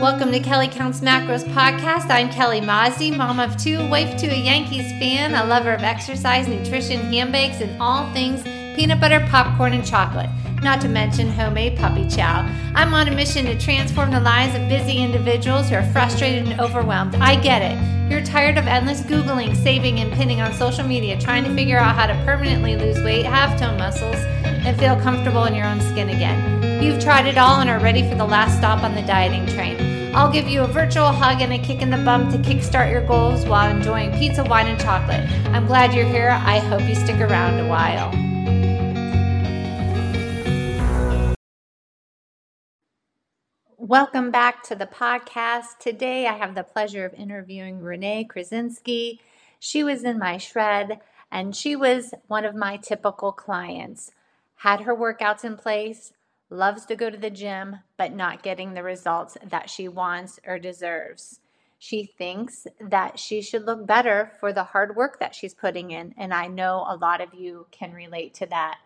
Welcome to Kelly Kounts Macros podcast. I'm Kelly Mazdi, mom of two, wife to a Yankees fan, a lover of exercise, nutrition, handbags, and all things peanut butter, popcorn, and chocolate. Not to mention homemade puppy chow. I'm on a mission to transform the lives of busy individuals who are frustrated and overwhelmed. I get it. You're tired of endless Googling, saving, and pinning on social media, trying to figure out how to permanently lose weight, have tone muscles, and feel comfortable in your own skin again. You've tried it all and are ready for the last stop on the dieting train. I'll give you a virtual hug and a kick in the bum to kickstart your goals while enjoying pizza, wine, and chocolate. I'm glad you're here. I hope you stick around a while. Welcome back to the podcast. Today I have the pleasure of interviewing Renee Krasinski. She was in my shred and she was one of my typical clients. Had her workouts in place, loves to go to the gym, but not getting the results that she wants or deserves. She thinks that she should look better for the hard work that she's putting in, and I know a lot of you can relate to that.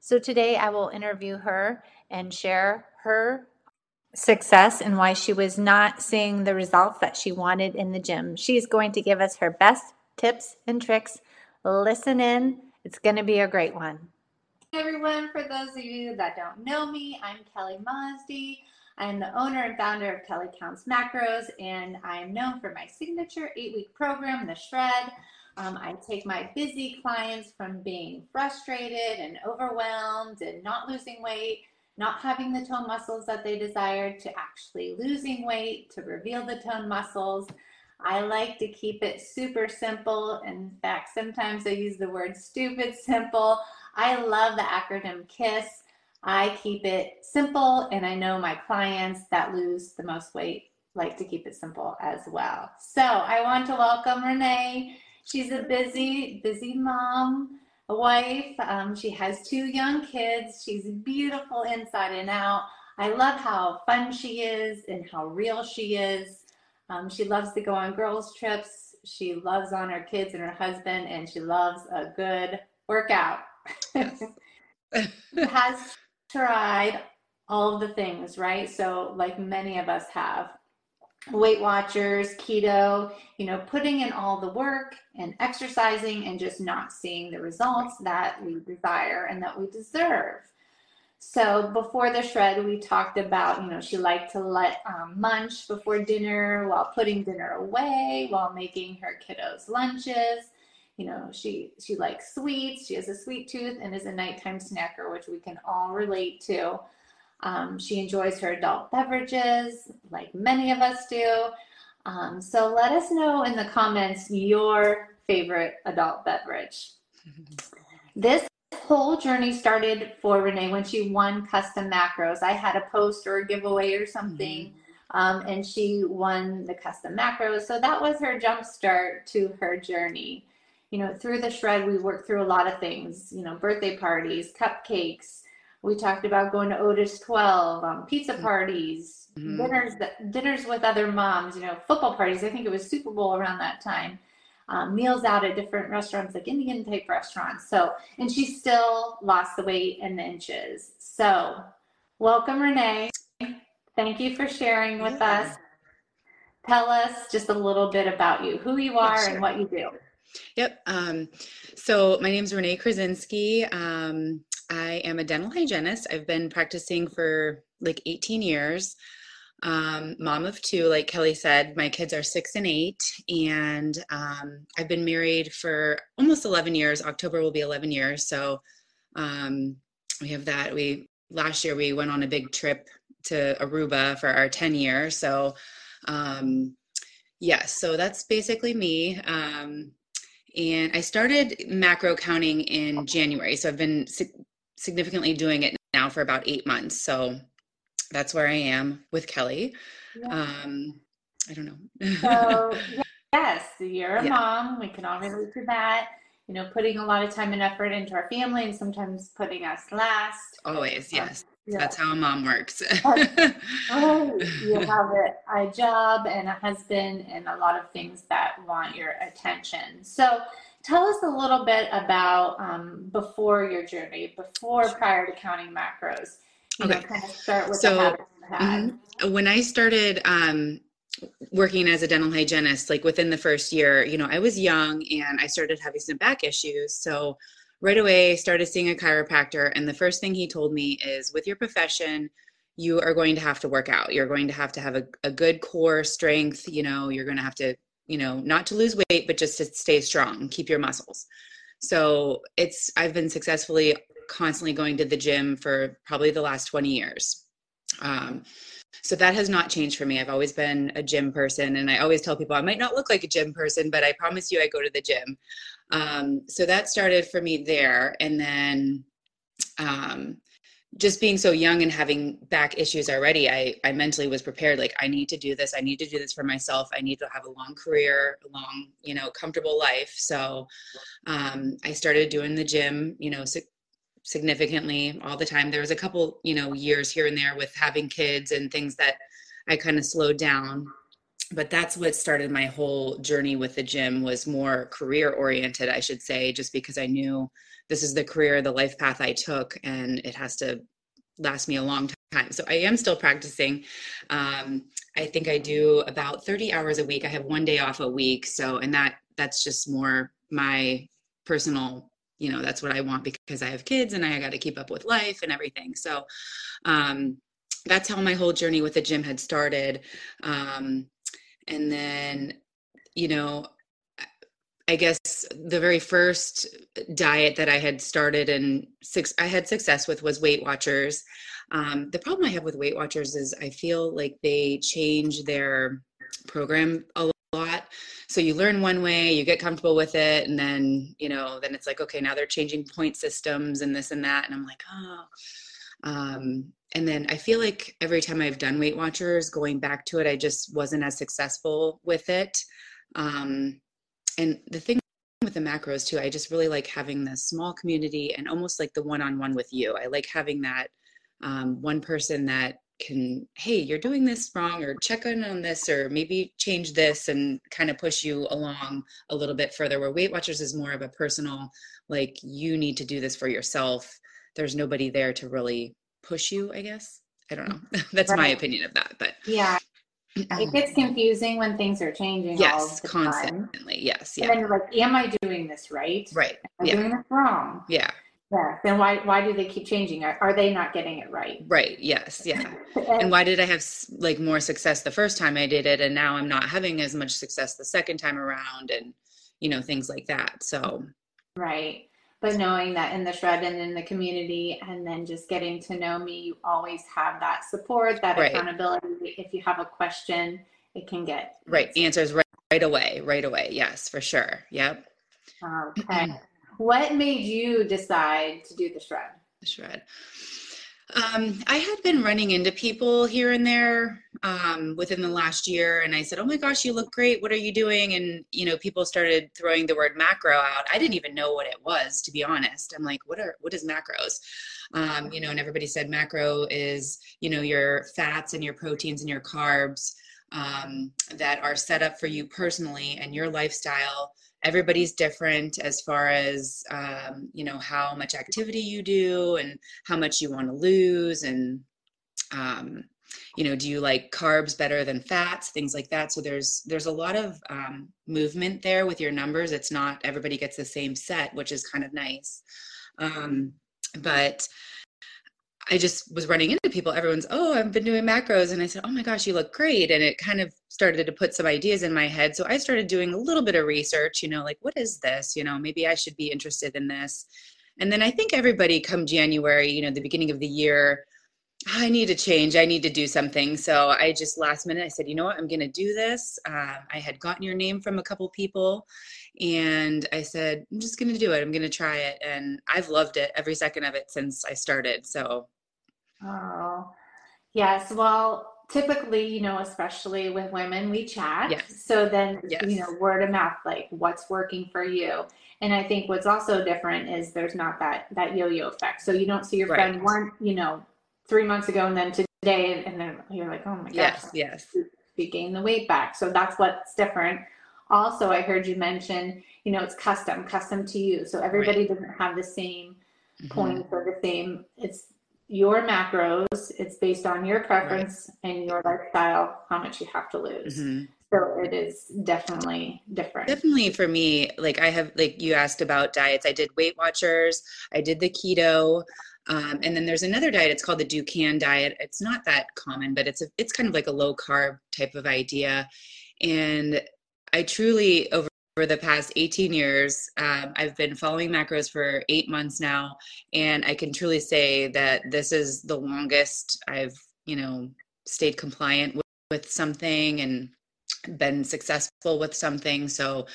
So today I will interview her and share her success and why she was not seeing the results that she wanted in the gym. She's going to give us her best tips and tricks. Listen in, it's going to be a great one. Everyone, for those of you that don't know me, I'm Kelly Mazdi. I'm the owner and founder of Kelly Kounts Macros, and I'm known for my signature eight week program, The Shred. Um, I take my busy clients from being frustrated and overwhelmed and not losing weight not having the tone muscles that they desire to actually losing weight, to reveal the tone muscles. I like to keep it super simple. In fact, sometimes I use the word stupid simple. I love the acronym KISS. I keep it simple, and I know my clients that lose the most weight like to keep it simple as well. So I want to welcome Renee. She's a busy, busy mom a wife. Um, she has two young kids. She's beautiful inside and out. I love how fun she is and how real she is. Um, she loves to go on girls' trips. She loves on her kids and her husband, and she loves a good workout. has tried all of the things, right? So, like many of us have, Weight Watchers, keto, you know, putting in all the work and exercising and just not seeing the results that we desire and that we deserve. So before the shred, we talked about, you know, she liked to let um, munch before dinner while putting dinner away, while making her kiddos lunches. You know, she she likes sweets. She has a sweet tooth and is a nighttime snacker, which we can all relate to. Um, she enjoys her adult beverages, like many of us do. Um, so let us know in the comments your favorite adult beverage. this whole journey started for Renee when she won custom macros. I had a post or a giveaway or something. Mm-hmm. Um, and she won the custom macros. So that was her jump start to her journey. You know, through the shred, we worked through a lot of things, you know, birthday parties, cupcakes, we talked about going to Otis 12, um, pizza mm-hmm. parties, mm-hmm. dinners, dinners with other moms, you know, football parties. I think it was Super Bowl around that time. Um, meals out at different restaurants, like Indian type restaurants. So, and she still lost the weight and the inches. So, welcome, Renee. Thank you for sharing with yeah. us. Tell us just a little bit about you, who you are, sure. and what you do. Yep. Um, so my name is Renee Krasinski. Um, I am a dental hygienist. I've been practicing for like 18 years. Um, mom of two, like Kelly said, my kids are six and eight, and um, I've been married for almost 11 years. October will be 11 years. So um, we have that. We last year we went on a big trip to Aruba for our 10 year. So um, yes, yeah, so that's basically me. Um, and I started macro counting in January. So I've been significantly doing it now for about eight months. So that's where I am with Kelly. Yeah. Um, I don't know. so yes, you're a yeah. mom. We can all relate to that. You know, putting a lot of time and effort into our family, and sometimes putting us last. Always, um, yes. Yeah. That's how a mom works. oh, you have a, a job and a husband and a lot of things that want your attention. So, Tell us a little bit about um, before your journey, before prior to counting macros. You okay. know, kind of start with so, the habits you had. Mm-hmm. when I started um, working as a dental hygienist, like within the first year, you know, I was young and I started having some back issues. So right away, started seeing a chiropractor. And the first thing he told me is with your profession, you are going to have to work out. You're going to have to have a, a good core strength. You know, you're going to have to, you know, not to lose weight, but just to stay strong, keep your muscles. So it's, I've been successfully constantly going to the gym for probably the last 20 years. Um, so that has not changed for me. I've always been a gym person, and I always tell people I might not look like a gym person, but I promise you I go to the gym. Um, so that started for me there. And then um, just being so young and having back issues already, I, I mentally was prepared. Like, I need to do this. I need to do this for myself. I need to have a long career, a long, you know, comfortable life. So um, I started doing the gym, you know, significantly all the time. There was a couple, you know, years here and there with having kids and things that I kind of slowed down. But that's what started my whole journey with the gym was more career oriented, I should say, just because I knew this is the career, the life path I took, and it has to last me a long time. So I am still practicing. Um, I think I do about 30 hours a week. I have one day off a week. So, and that that's just more my personal you know that's what i want because i have kids and i got to keep up with life and everything. So um, that's how my whole journey with the gym had started. Um, and then you know i guess the very first diet that i had started and six i had success with was weight watchers. Um, the problem i have with weight watchers is i feel like they change their program a so you learn one way you get comfortable with it and then you know then it's like okay now they're changing point systems and this and that and i'm like oh. Um, and then i feel like every time i've done weight watchers going back to it i just wasn't as successful with it. Um, and the thing with the macros too i just really like having the small community and almost like the one-on-one with you. I like having that um, one person that can hey you're doing this wrong or check in on this or maybe change this and kind of push you along a little bit further where weight watchers is more of a personal like you need to do this for yourself. There's nobody there to really push you i guess? I don't know. Mm-hmm. That's right. my opinion of that but yeah. It gets confusing when things are changing yes constantly time. yes yeah. and then you're like am i doing this right? Right. Am i yeah. doing this wrong? Yeah yeah. Then why why do they keep changing? Are, are they not getting it right? Right. Yes. Yeah. and, and why did I have like more success the first time I did it, and now I'm not having as much success the second time around, and you know things like that. So. Right. But knowing that in the shred and in the community, and then just getting to know me, you always have that support, that right. accountability. If you have a question, it can get right answers right, right away. Right away. Yes, for sure. Yep. Okay. What made you decide to do the shred? The shred. Um, I had been running into people here and there um, within the last year, and I said, "Oh my gosh, you look great! What are you doing?" And you know, people started throwing the word macro out. I didn't even know what it was, to be honest. I'm like, "What are what is macros?" Um, you know, and everybody said macro is you know your fats and your proteins and your carbs um, that are set up for you personally and your lifestyle everybody's different as far as um, you know how much activity you do and how much you want to lose and um, you know do you like carbs better than fats things like that. So there's there's a lot of um, movement there with your numbers. It's not everybody gets the same set which is kind of nice. Um, but I just was running into people. Everyone's, oh, I've been doing macros. And I said, oh my gosh, you look great. And it kind of started to put some ideas in my head. So I started doing a little bit of research, you know, like, what is this? You know, maybe I should be interested in this. And then I think everybody come January, you know, the beginning of the year, I need to change. I need to do something. So I just last minute, I said, you know what, I'm going to do this. Uh, I had gotten your name from a couple people and I said, I'm just going to do it. I'm going to try it. And I've loved it every second of it since I started. So, oh, yes. Well, typically, you know, especially with women, we chat. Yes. So then, yes. you know, word of mouth, like what's working for you. And I think what's also different is there's not that that yo-yo effect. So you don't see your right. friend one, you know, three months ago and then today, and then you're like, oh my gosh, yes, yes, you gain the weight back. So that's what's different. Also, I heard you mention, you know, it's custom, custom to you. So everybody right. doesn't have the same mm-hmm. points or the same. It's your macros. It's based on your preference right. and your lifestyle, how much you have to lose. Mm-hmm. So it is definitely different. Definitely for me, like I have, like you asked about diets. I did Weight Watchers. I did the keto. Um, and then there's another diet. It's called the Dukan diet. It's not that common, but it's a, it's kind of like a low carb type of idea. And I truly over over the past 18 years. Um, I've been following macros for eight months now, and I can truly say that this is the longest I've, you know, stayed compliant with, with something and been successful with something so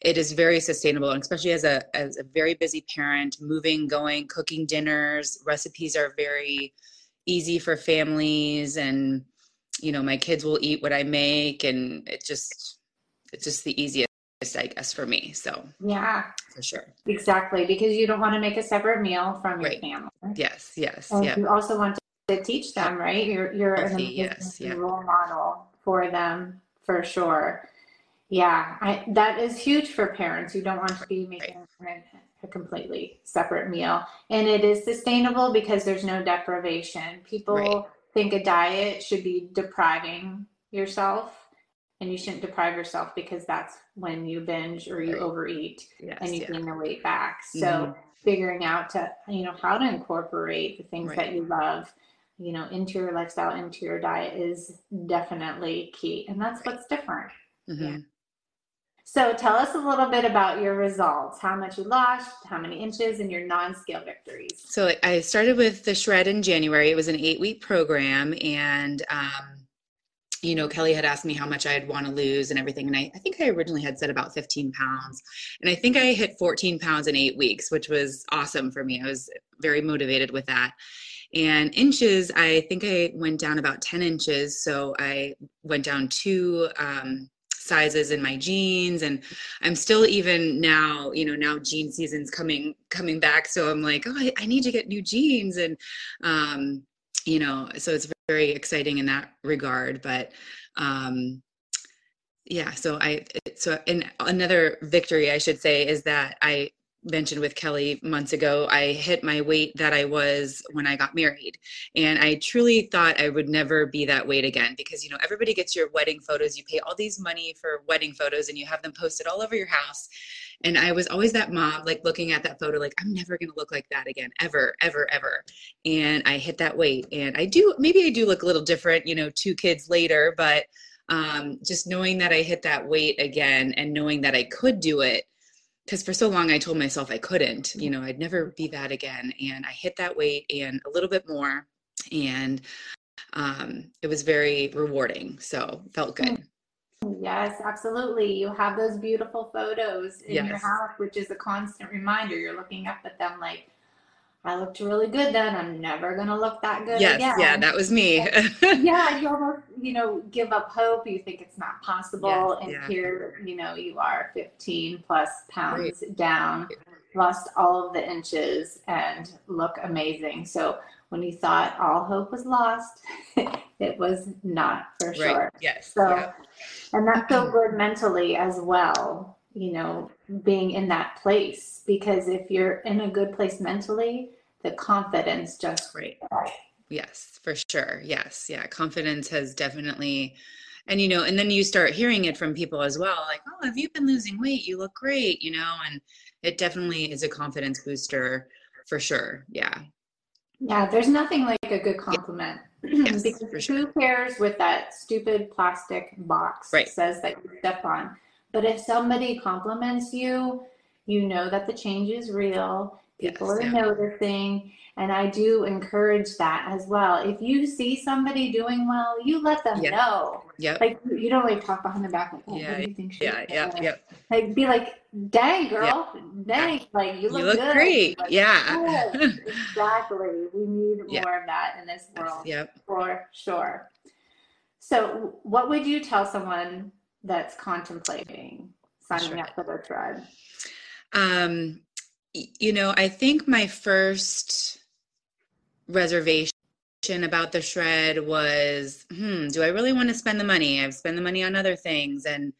it is very sustainable and especially as a as a very busy parent moving going cooking dinners recipes are very easy for families and you know my kids will eat what i make and it just it's just the easiest I guess for me. So yeah, for sure, exactly because you don't want to make a separate meal from your right. family. Yes, yes, yeah. You also want to teach them, right? You're you're an yes, yeah. role model for them for sure. Yeah, I, that is huge for parents. You don't want to be making right. a completely separate meal, and it is sustainable because there's no deprivation. People right. think a diet should be depriving yourself and you shouldn't deprive yourself because that's when you binge or you right. overeat yes, and you yeah. gain the weight back. So mm-hmm. figuring out to you know how to incorporate the things right. that you love, you know, into your lifestyle, into your diet is definitely key, and that's right. what's different. Mm-hmm. Yeah. So tell us a little bit about your results, how much you lost, how many inches, and your non-scale victories. So I started with the shred in January. It was an eight-week program, and um, you know, Kelly had asked me how much I'd want to lose and everything. And I, I think I originally had said about 15 pounds. And I think I hit 14 pounds in eight weeks, which was awesome for me. I was very motivated with that. And inches, I think I went down about 10 inches. So I went down two um, sizes in my jeans and i'm still even now you know now jean season's coming coming back so i'm like oh i, I need to get new jeans and um you know so it's very exciting in that regard but um yeah so i so and another victory i should say is that i mentioned with kelly months ago i hit my weight that i was when i got married and i truly thought i would never be that weight again because you know everybody gets your wedding photos you pay all these money for wedding photos and you have them posted all over your house and I was always that mom, like looking at that photo, like, I'm never going to look like that again, ever, ever, ever. And I hit that weight. And I do, maybe I do look a little different, you know, two kids later, but um, just knowing that I hit that weight again and knowing that I could do it. Because for so long I told myself I couldn't, you know, I'd never be that again. And I hit that weight and a little bit more. And um, it was very rewarding. So felt good. Yes, absolutely. You have those beautiful photos in yes. your house, which is a constant reminder. You're looking up at them like, I looked really good then. I'm never gonna look that good yes, again. Yeah, that was me. yeah, you almost, you know, give up hope. You think it's not possible. Yes, and yeah. here, you know, you are 15 plus pounds Great. down, lost all of the inches and look amazing. So when you thought all hope was lost, it was not for sure. Right. Yes. So yeah and that felt mm-hmm. good mentally as well you know being in that place because if you're in a good place mentally the confidence just right. yes for sure. Yes. Yeah confidence has definitely and you know and then you start hearing it from people as well like oh have you been losing weight? You look great you know and it definitely is a confidence booster for sure. Yeah. Yeah there's nothing like a good compliment. Yes, because sure. who cares with that stupid plastic box right. says that you step on? But if somebody compliments you, you know that the change is real. People yes, are yeah. noticing. And I do encourage that as well. If you see somebody doing well, you let them yep. know. Yeah. Like you don't like talk behind the back like, oh, yeah, what do you think she Yeah, yeah, yeah. Like be like, dang girl, dang, yeah. like you look, you look good. great. Like, yeah. exactly. We need more of that in this world. Yep. For sure. So what would you tell someone that's contemplating signing up for the shred? Um, you know, I think my first reservation about the shred was, hmm, do I really want to spend the money? I've spent the money on other things. And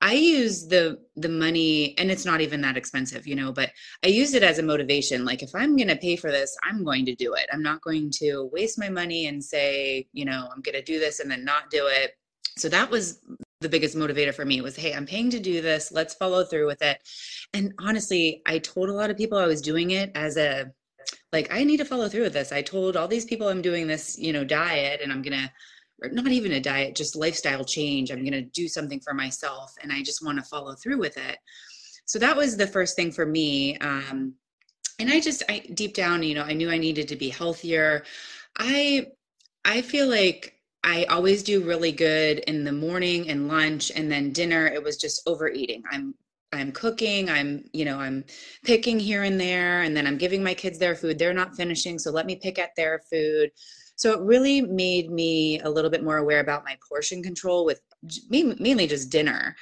I use the the money and it's not even that expensive, you know, but I use it as a motivation. Like if I'm going to pay for this, I'm going to do it. I'm not going to waste my money and say, you know, I'm going to do this and then not do it. So that was the biggest motivator for me was hey i'm paying to do this let's follow through with it and honestly i told a lot of people i was doing it as a like i need to follow through with this i told all these people i'm doing this you know diet and i'm gonna not even a diet, just lifestyle change. I'm to do something for myself and I just want to follow through with it. So that was the first thing for me. Um, and I just, I deep down, you know, I knew I needed to be healthier. I, I feel like I always do really good in the morning and lunch and then dinner. It was just overeating. I'm I'm cooking, I'm, you know, I'm picking here and there, and then I'm giving my kids their food. They're not finishing, so let me pick at their food. So it really made me a little bit more aware about my portion control with mainly just dinner.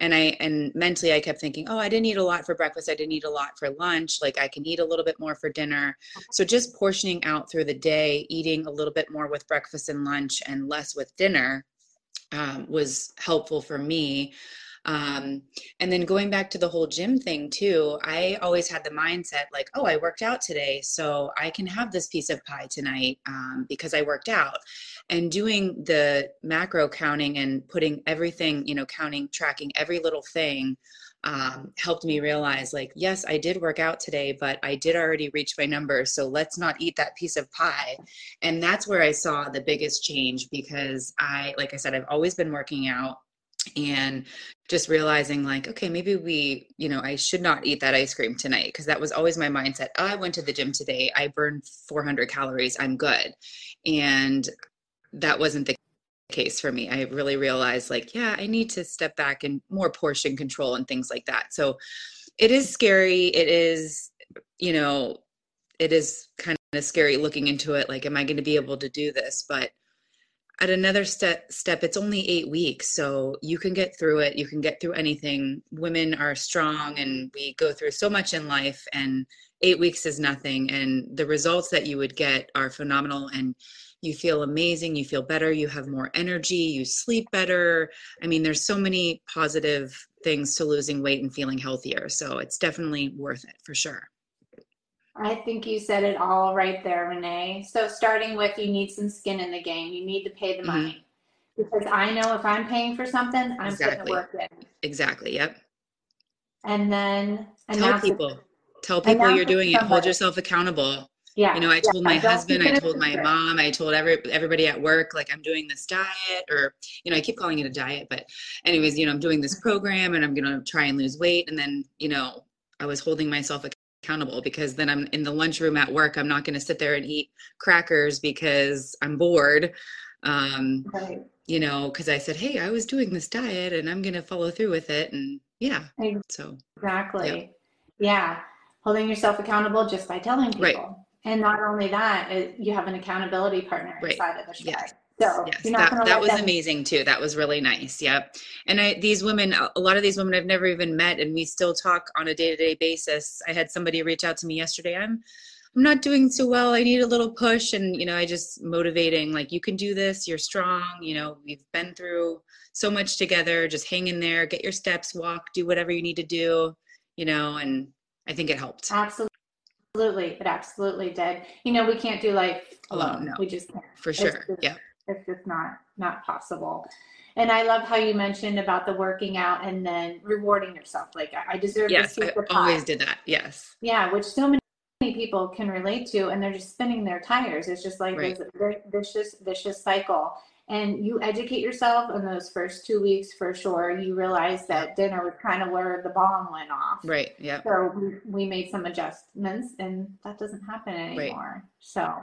And I and mentally I kept thinking, oh, I didn't eat a lot for breakfast. I didn't eat a lot for lunch. Like I can eat a little bit more for dinner. So just portioning out through the day, eating a little bit more with breakfast and lunch and less with dinner um, was helpful for me um, and then going back to the whole gym thing too, I always had the mindset like, oh, I worked out today, so I can have this piece of pie tonight um, because I worked out. And doing the macro counting and putting everything, you know, counting, tracking every little thing um, helped me realize like, yes, I did work out today, but I did already reach my number. So let's not eat that piece of pie. And that's where I saw the biggest change because I, like I said, I've always been working out and just realizing like okay maybe we you know i should not eat that ice cream tonight because that was always my mindset oh, i went to the gym today i burned 400 calories i'm good and that wasn't the case for me. I really realized like yeah i need to step back and more portion control and things like that. So it is scary. It is you know it is kind of scary looking into it like am i going to be able to do this? But at another step step it's only eight weeks so you can get through it. You can get through anything. Women are strong and we go through so much in life and eight weeks is nothing. And the results that you would get are phenomenal. And you feel amazing you feel better you have more energy you sleep better i mean there's so many positive things to losing weight and feeling healthier so it's definitely worth it for sure I think you said it all right there, Renee. So starting with you need some skin in the game. You need to pay the mm-hmm. money. Because I know if I'm paying for something, I'm exactly. putting work in. Exactly. Yep. And then tell people. It. Tell people you're doing it. Hold yourself accountable. Yeah. You know, I told yeah, my husband, I told my mom, I told every everybody at work, like I'm doing this diet, or you know, I keep calling it a diet, but anyways, you know, I'm doing this program and I'm gonna try and lose weight. And then, you know, I was holding myself accountable because then I'm in the lunchroom at work. I'm not going to sit there and eat crackers because I'm bored. Um, right. You know, because I said, hey, I was doing this diet and I'm going to follow through with it. And yeah. So exactly. Yep. Yeah. Holding yourself accountable just by telling people. Right. And not only that, it, you have an accountability partner right. inside of the show. Yes. So yes, that, that was them- amazing too. That was really nice. Yep. And I, these women, a lot of these women I've never even met and we still talk on a day to day basis. I had somebody reach out to me yesterday. I'm, I'm not doing so well. I need a little push. And, you know, I just motivating, like, you can do this. You're strong. You know, we've been through so much together. Just hang in there, get your steps, walk, do whatever you need to do, you know, and I think it helped. Absolutely. Absolutely. It absolutely did. You know, we can't do life alone. no. We just can't. For sure. Just, yeah it's just not not possible and i love how you mentioned about the working out and then rewarding yourself like i deserve yes i always did that yes yeah which so many people can relate to and they're just spinning their tires it's just like right. this vicious vicious cycle and you educate yourself in those first two weeks for sure you realize that dinner was kind of where the bomb went off. Right yeah. So we, we made some adjustments and that doesn't happen anymore. Right. so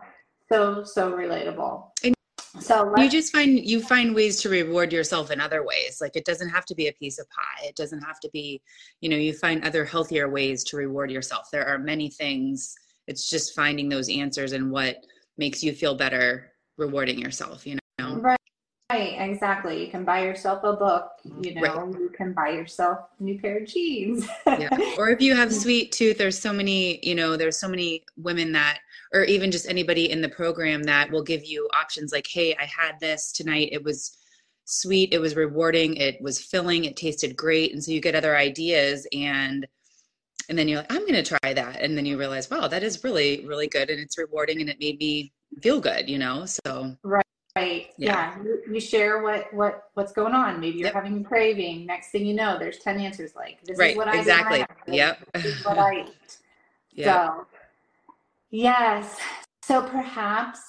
so so relatable. And so you just find you find ways to reward yourself in other ways like it doesn't have to be a piece of pie it doesn't have to be you know you find other healthier ways to reward yourself. There are many things it's just finding those answers and what makes you feel better rewarding yourself you know right exactly. You can buy yourself a book, you know, right. you can buy yourself a new pair of jeans. yeah. Or if you have sweet tooth, there's so many, you know, there's so many women that or even just anybody in the program that will give you options like, hey, I had this tonight. It was sweet, it was rewarding, it was filling, it tasted great. And so you get other ideas and and then you're like, I'm gonna try that. And then you realize, wow, that is really, really good and it's rewarding and it made me feel good, you know? So Right. Right. Yeah. yeah. You, you, share what what what's going on. Maybe you're yep. having a craving. Next thing you know, there's ten answers like this right. is what I exactly. Yep. This is what I eat. Yep. So yes. So perhaps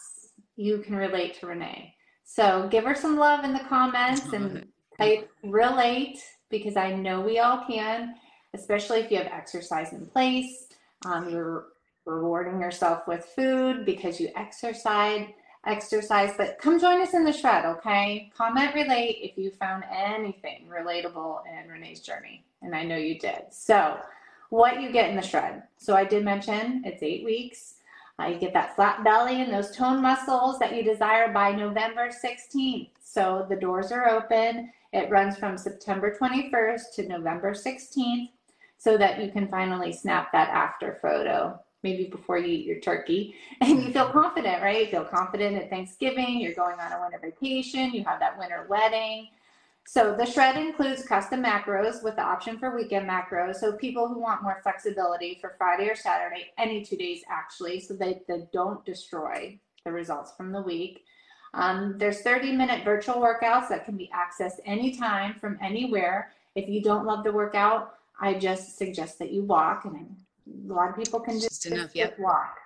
you can relate to Renee. So give her some love in the comments and type relate because I know we all can, especially if you have exercise in place. Um, you're rewarding yourself with food because you exercise exercise but come join us in the shred okay? Comment relate if you found anything relatable in renee's journey and i know you did. So what you get in the shred? So i did mention it's eight weeks. Uh, you get that flat belly and those tone muscles that you desire by November 16th. So the doors are open. It runs from September 21st to November 16th so that you can finally snap that after photo, maybe before you eat your turkey. And you feel confident, right? You feel confident at Thanksgiving. You're going on a winter vacation. You have that winter wedding. So the shred includes custom macros with the option for weekend macros. So people who want more flexibility for Friday or Saturday, any two days actually, so they, they don't destroy the results from the week. Um, there's 30 minute virtual workouts that can be accessed anytime from anywhere. If you don't love the workout, I just suggest that you walk, and a lot of people can just, just, enough, yep. walk.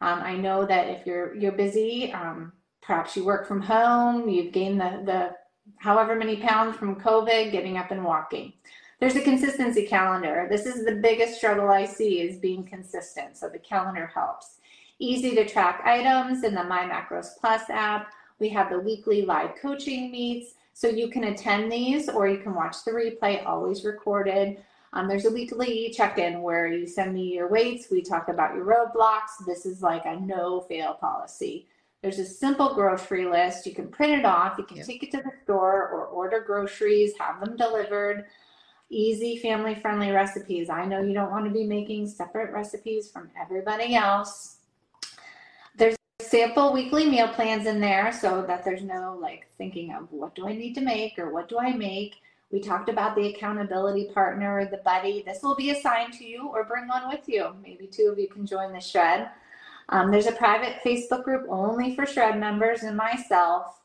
Um, I know that if you're you're busy, um, perhaps you work from home, you've gained the the however many pounds from COVID, getting up and walking. There's a consistency calendar. This is the biggest struggle I see is being consistent. So the calendar helps. Easy to track items in the My Macros Plus app. We have the weekly live coaching meets. So you can attend these or you can watch the replay, always recorded. Um, there's a weekly check-in where you send me your weights. We talk about your roadblocks. This is like a no fail policy. There's a simple grocery list. You can print it off. You can yep. take it to the store or order groceries, have them delivered. Easy, family friendly recipes. I know you don't want to be making separate recipes from everybody else. There's sample weekly meal plans in there so that there's no like thinking of what do I need to make or what do I make. We talked about the accountability partner the buddy. This will be assigned to you or bring one with you. Maybe two of you can join the shred. Um, there's a private Facebook group only for Shred members and myself.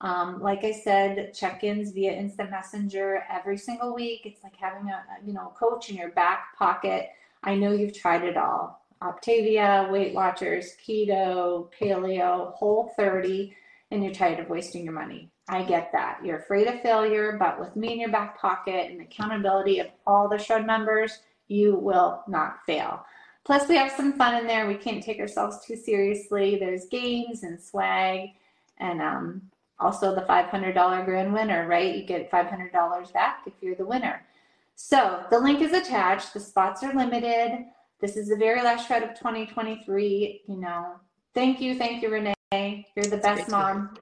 Um, like I said, check-ins via instant messenger every single week. It's like having a you know coach in your back pocket. I know you've tried it all. Optavia, Weight Watchers, Keto, Paleo, Whole 30, and you're tired of wasting your money. I get that. You're afraid of failure, but with me in your back pocket and accountability of all the Shred members, you will not fail. Plus, we have some fun in there. We can't take ourselves too seriously. There's games and swag, and um, also the $500 grand winner, right? You get $500 back if you're the winner. So the link is attached. The spots are limited. This is the very last shred of 2023. You know, thank you, thank you, Renee. You're the best mom.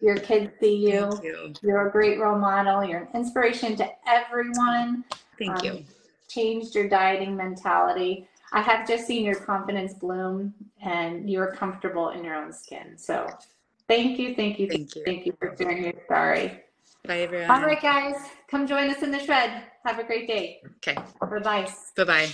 Your kids see you. you. You're a great role model. You're an inspiration to everyone. Thank um, you. Changed your dieting mentality. I have just seen your confidence bloom and you're comfortable in your own skin. So thank you, thank you, thank you, thank you for sharing your story. Bye, everyone. All right, guys, come join us in the shred. Have a great day. Okay. Bye bye. Bye bye.